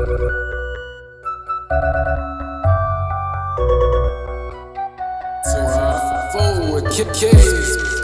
So I forward kick kick.